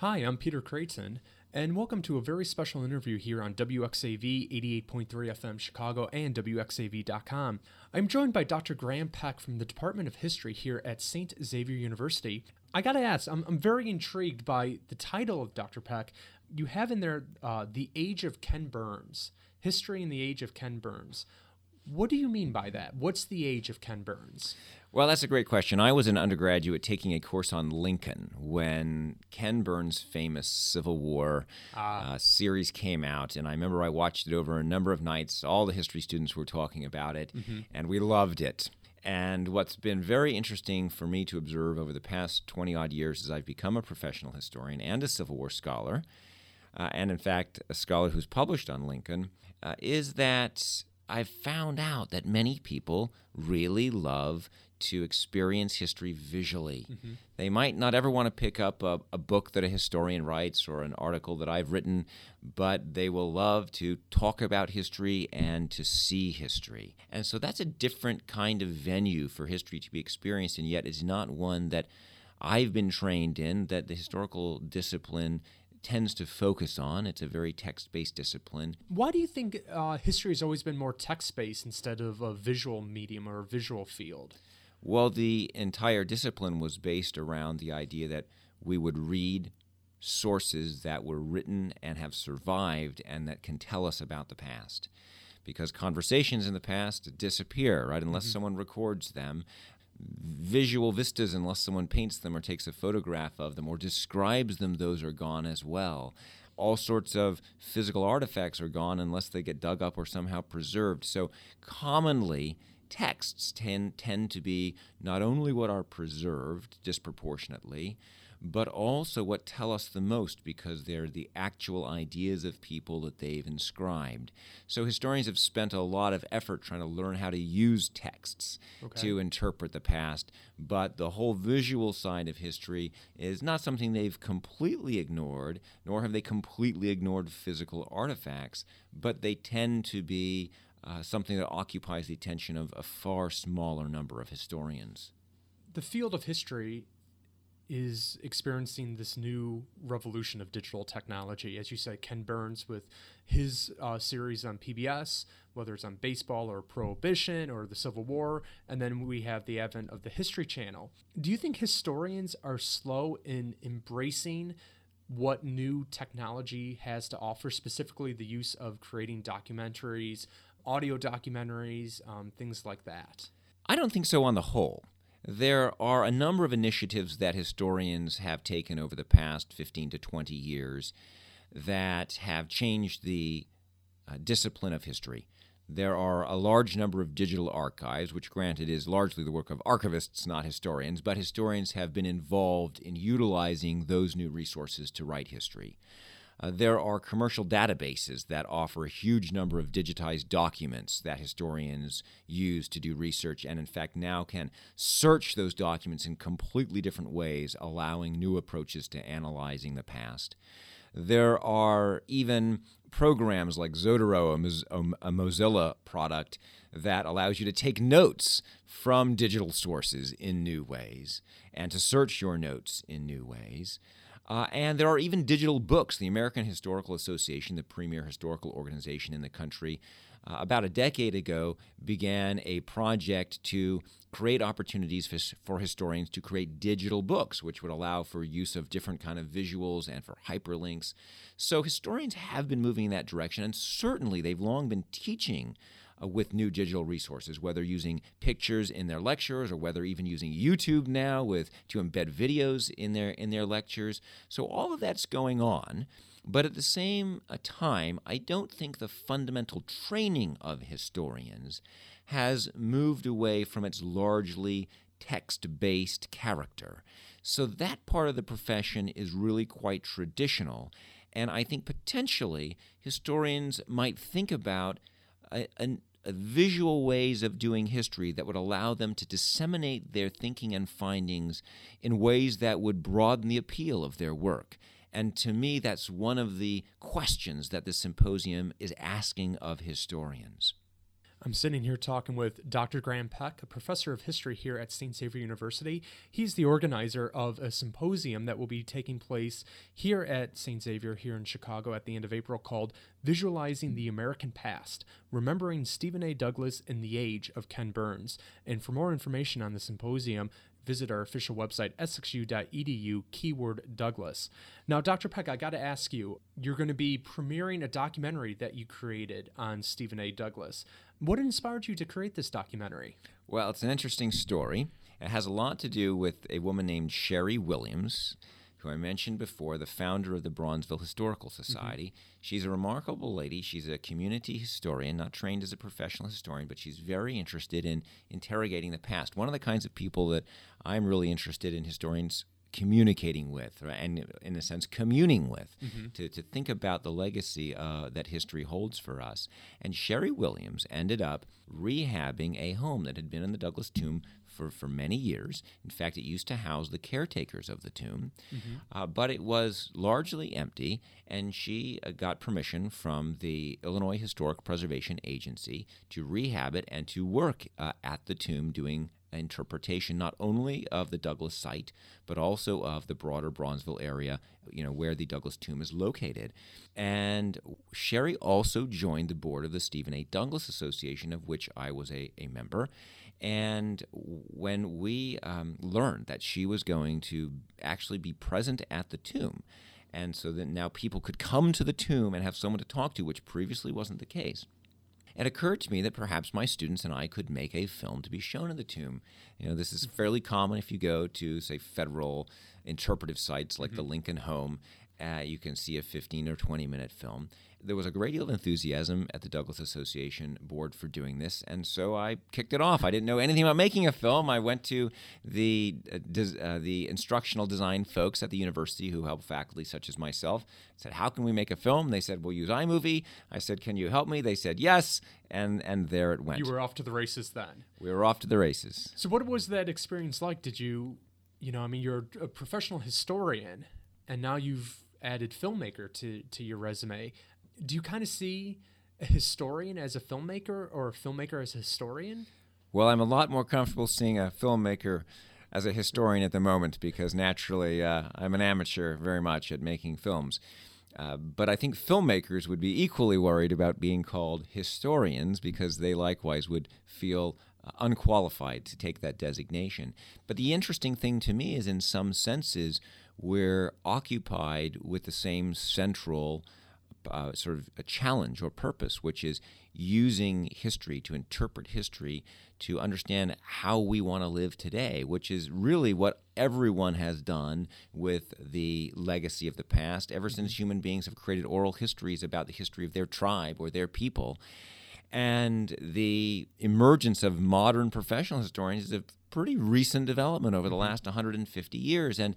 Hi, I'm Peter Creighton, and welcome to a very special interview here on WXAV 88.3 FM Chicago and WXAV.com. I'm joined by Dr. Graham Peck from the Department of History here at St. Xavier University. I gotta ask, I'm, I'm very intrigued by the title of Dr. Peck. You have in there uh, The Age of Ken Burns, History in the Age of Ken Burns. What do you mean by that? What's the age of Ken Burns? Well, that's a great question. I was an undergraduate taking a course on Lincoln when Ken Burns' famous Civil War uh, series came out. And I remember I watched it over a number of nights. All the history students were talking about it, mm-hmm. and we loved it. And what's been very interesting for me to observe over the past 20 odd years as I've become a professional historian and a Civil War scholar, uh, and in fact, a scholar who's published on Lincoln, uh, is that I've found out that many people really love to experience history visually. Mm-hmm. They might not ever want to pick up a, a, book that a historian writes or an article that I've written, but they will love to talk about history and to see history. And so that's a different kind of venue for history to be experienced, and yet it's not one that I've been trained in, that the historical discipline tends to focus on. It's a very text based discipline. Why do you think uh, history has always been more text based instead of a visual medium or a visual field? Well, the entire discipline was based around the idea that we would read sources that were written and have survived and that can tell us about the past. Because conversations in the past disappear, right, unless mm-hmm. someone records them. Visual vistas, unless someone paints them or takes a photograph of them or describes them, those are gone as well all sorts of physical artifacts are gone unless they get dug up or somehow preserved. So, commonly, texts tend, tend to be not only what are preserved disproportionately, but also what tell us the most because they're the actual ideas of people that they've inscribed. So historians have spent a lot of effort trying to learn how to use texts okay. to interpret the past, but the whole visual side of history is not something they've completely ignored, nor have they completely ignored physical artifacts, but they tend to be uh, something that occupies the attention of a far smaller number of historians. The field of history is experiencing this new revolution of digital technology. As you said, Ken Burns with his uh, series on PBS, whether it's on baseball or prohibition or the Civil War, and then we have the advent of the History Channel. Do you think historians are slow in embracing what new technology has to offer, specifically the use of creating documentaries, audio documentaries, um, things like that? I don't think so on the whole. There are a number of initiatives that historians have taken over the past 15 to 20 years that have changed the uh, discipline of history. There are a large number of digital archives, which, granted, is largely the work of archivists, not historians, but historians have been involved in utilizing those new resources to write history. Uh, there are commercial databases that offer a huge number of digitized documents that historians use to do research, and in fact now can search those documents in completely different ways, allowing new approaches to analyzing the past. There are even programs like Zotero, a, Mozilla product, that allows you to take notes from digital sources in new ways and to search your notes in new ways. Uh, and there are even digital books. The American Historical Association, the premier historical organization in the country, uh, about a decade ago began a project to create opportunities for, for, historians to create digital books which would allow for use of different kind of visuals and for hyperlinks so historians have been moving in that direction and certainly they've long been teaching uh, with new digital resources, whether using pictures in their lectures or whether even using YouTube now with to embed videos in their in their lectures. So all of that's going on. But at the same uh, time, I don't think the fundamental training of historians has moved away from its largely text based character. So that part of the profession is really quite traditional. And I think potentially historians might think about a, a, Uh, visual ways of doing history that would allow them to disseminate their thinking and findings in ways that would broaden the appeal of their work. And to me, that's one of the questions that the symposium is asking of historians. I'm sitting here talking with Dr. Graham Peck, a professor of history here at St. Xavier University. He's the organizer of a symposium that will be taking place here at St. Xavier, here in Chicago, at the end of April, called Visualizing the American Past Remembering Stephen A. Douglas in the Age of Ken Burns. And for more information on the symposium, visit our official website, sxu.edu, keyword Douglas. Now, Dr. Peck, I got to ask you, you're going to be premiering a documentary that you created on Stephen A. Douglas. What inspired you to create this documentary? Well, it's an interesting story. It has a lot to do with a woman named Sherry Williams who I mentioned before, the founder of the Bronzeville Historical mm-hmm. Society. Mm-hmm. She's a remarkable lady. She's a community historian, not trained as a professional historian, but she's very interested in interrogating the past. One of the kinds of people that I'm really interested in historians communicating with and in a sense communing with mm-hmm. to, to think about the legacy uh, that history holds for us and sherry williams ended up rehabbing a home that had been in the douglas tomb for, for many years. In fact, it used to house the caretakers of the tomb, mm-hmm. uh, but it was largely empty, and she uh, got permission from the Illinois Historic Preservation Agency to rehab it and to work uh, at the tomb doing interpretation not only of the Douglas site but also of the broader Bronzeville area, you know, where the Douglas tomb is located. And Sherry also joined the board of the Stephen A. Douglas Association, of which I was a, a member. And when we um, learned that she was going to actually be present at the tomb, and so that now people could come to the tomb and have someone to talk to, which previously wasn't the case. It occurred to me that perhaps my students and I could make a film to be shown in the tomb. You know, this is fairly common if you go to, say, federal interpretive sites like mm-hmm. the Lincoln Home. Uh, you can see a 15 or 20 minute film there was a great deal of enthusiasm at the Douglas Association board for doing this, and so I kicked it off. I didn't know anything about making a film. I went to the uh, uh, the instructional design folks at the university who help faculty such as myself. Said, "How can we make a film?" They said, "We'll use iMovie." I said, "Can you help me?" They said, "Yes," and and there it went. You were off to the races then. We were off to the races. So, what was that experience like? Did you, you know, I mean, you're a professional historian, and now you've added filmmaker to to your resume do you kind of see a historian as a filmmaker or a filmmaker as a historian? Well, I'm a lot more comfortable seeing a filmmaker as a historian at the moment because naturally uh, I'm an amateur very much at making films. Uh, but I think filmmakers would be equally worried about being called historians because they likewise would feel uh, unqualified to take that designation. But the interesting thing to me is, in some senses, we're occupied with the same central uh, sort of a challenge or purpose, which is using history to interpret history to understand how we want to live today, which is really what everyone has done with the legacy of the past ever since mm-hmm. human beings have created oral histories about the history of their tribe or their people. And the emergence of modern professional historians is a pretty recent development over the mm-hmm. last 150 years. And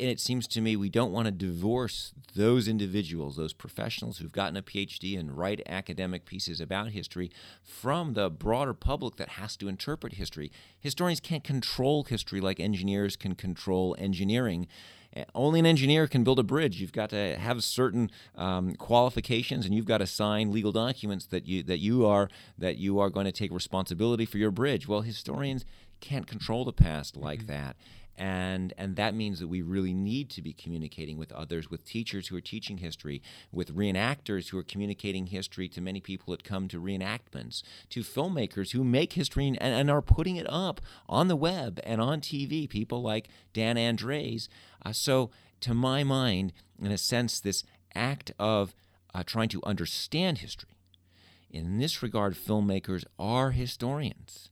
and it seems to me we don't want to divorce those individuals, those professionals who've gotten a PhD and write academic pieces about history, from the broader public that has to interpret history. Historians can't control history like engineers can control engineering. Eh, only an engineer can build a bridge. You've got to have certain um, qualifications, and you've got to sign legal documents that you that you are that you are going to take responsibility for your bridge. Well, historians can't control the past like mm-hmm. that and and that means that we really need to be communicating with others with teachers who are teaching history with reenactors who are communicating history to many people that come to reenactments to filmmakers who make history and, and are putting it up on the web and on tv people like dan andres uh, so to my mind in a sense this act of uh, trying to understand history in this regard filmmakers are historians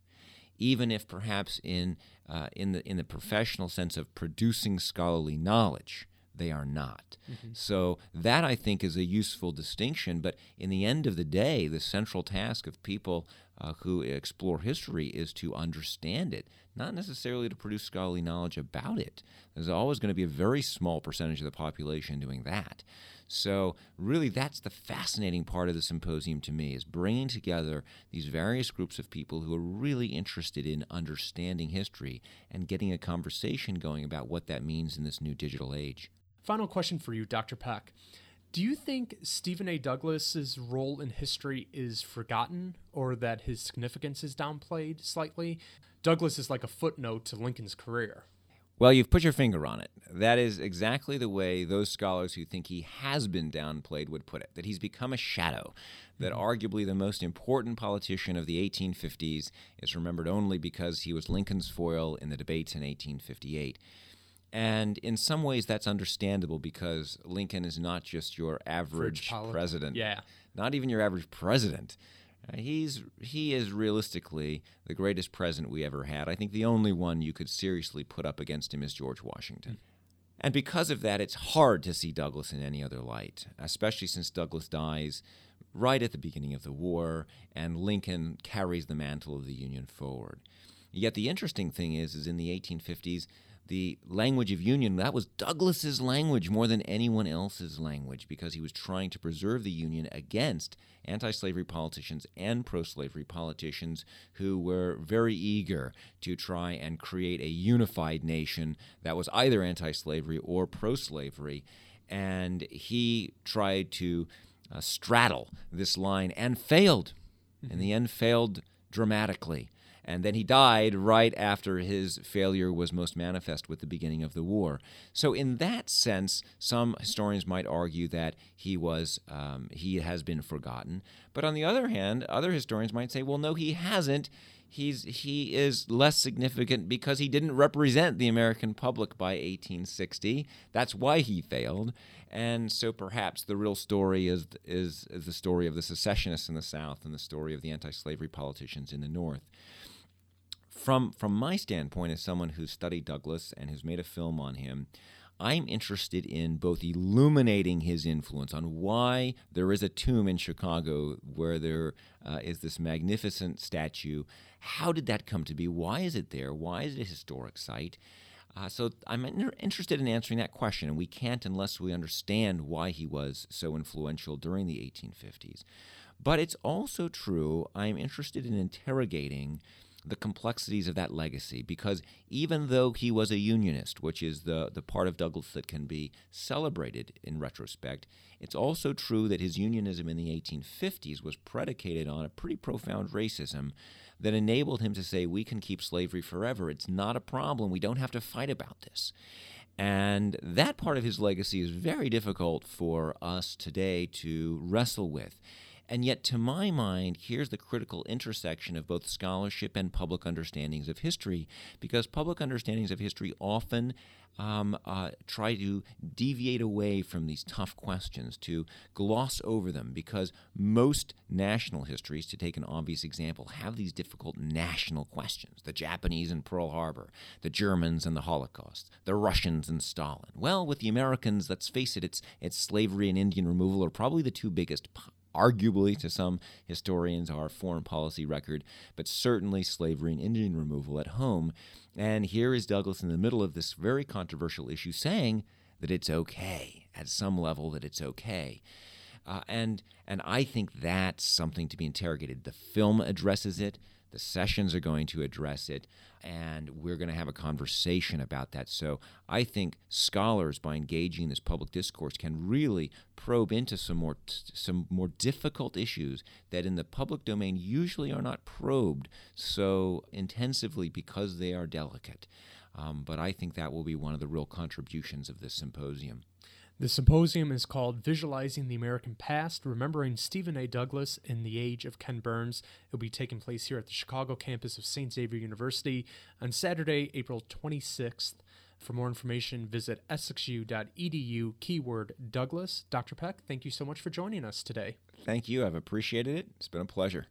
even if perhaps in uh, in the in the professional sense of producing scholarly knowledge they are not. Mm-hmm. So that I think is a useful distinction. But in the end of the day, the central task of people uh, who explore history is to understand it, not necessarily to produce scholarly knowledge about it. There's always going to be a very small percentage of the population doing that. So, really, that's the fascinating part of the symposium to me is bringing together these various groups of people who are really interested in understanding history and getting a conversation going about what that means in this new digital age. Final question for you, Dr. Peck. Do you think Stephen A. Douglas's role in history is forgotten or that his significance is downplayed slightly? Douglas is like a footnote to Lincoln's career. Well, you've put your finger on it. That is exactly the way those scholars who think he has been downplayed would put it that he's become a shadow, that mm-hmm. arguably the most important politician of the 1850s is remembered only because he was Lincoln's foil in the debates in 1858. And in some ways, that's understandable because Lincoln is not just your average president. Yeah. Not even your average president. Uh, he's he is realistically the greatest president we ever had. I think the only one you could seriously put up against him is George Washington. And because of that, it's hard to see Douglas in any other light, especially since Douglas dies right at the beginning of the war and Lincoln carries the mantle of the Union forward. Yet the interesting thing is is in the 1850s the language of union, that was Douglas's language more than anyone else's language because he was trying to preserve the Union against anti slavery politicians and pro slavery politicians who were very eager to try and create a unified nation that was either anti slavery or pro slavery. And he tried to uh, straddle this line and failed. Mm-hmm. In the end, failed dramatically and then he died right after his failure was most manifest with the beginning of the war. So, in that sense, some historians might argue that he was um, he has been forgotten. But on the other hand, other historians might say, well, no, he hasn't. He's he is less significant because he didn't represent the American public by 1860. That's why he failed. And so perhaps the real story is, is, is the story of the secessionists in the South and the story of the anti slavery politicians in the North from from my standpoint as someone who's studied Douglas and who's made a film on him, I'm interested in both illuminating his influence on why there is a tomb in Chicago where there uh, is this magnificent statue. How did that come to be? Why is it there? Why is it a historic site? Uh, so I'm interested in answering that question, and we can't unless we understand why he was so influential during the 1850s. But it's also true I'm interested in interrogating the complexities of that legacy because even though he was a unionist, which is the, the part of Douglas that can be celebrated in retrospect, it's also true that his unionism in the 1850s was predicated on a pretty profound racism that enabled him to say, We can keep slavery forever. It's not a problem. We don't have to fight about this. And that part of his legacy is very difficult for us today to wrestle with. And yet, to my mind, here's the critical intersection of both scholarship and public understandings of history, because public understandings of history often um, uh, try to deviate away from these tough questions, to gloss over them, because most national histories, to take an obvious example, have these difficult national questions the Japanese and Pearl Harbor, the Germans and the Holocaust, the Russians and Stalin. Well, with the Americans, let's face it, it's, it's slavery and Indian removal are probably the two biggest arguably to some historians our foreign policy record, but certainly slavery and Indian removal at home. And here is Douglas in the middle of this very controversial issue saying that it's okay, at some level, that it's okay. Uh, and and I think that's something to be interrogated. The film addresses it. The sessions are going to address it, and we're going to have a conversation about that. So I think scholars, by engaging in this public discourse, can really probe into some more some more difficult issues that in the public domain usually are not probed so intensively because they are delicate. Um, but I think that will be one of the real contributions of this symposium. The symposium is called Visualizing the American Past, Remembering Stephen A. Douglas in the Age of Ken Burns. It will be taking place here at the Chicago campus of St. Xavier University on Saturday, April 26th. For more information, visit sxu.edu keyword Douglas. Dr. Peck, thank you so much for joining us today. Thank you. I've appreciated it. It's been a pleasure.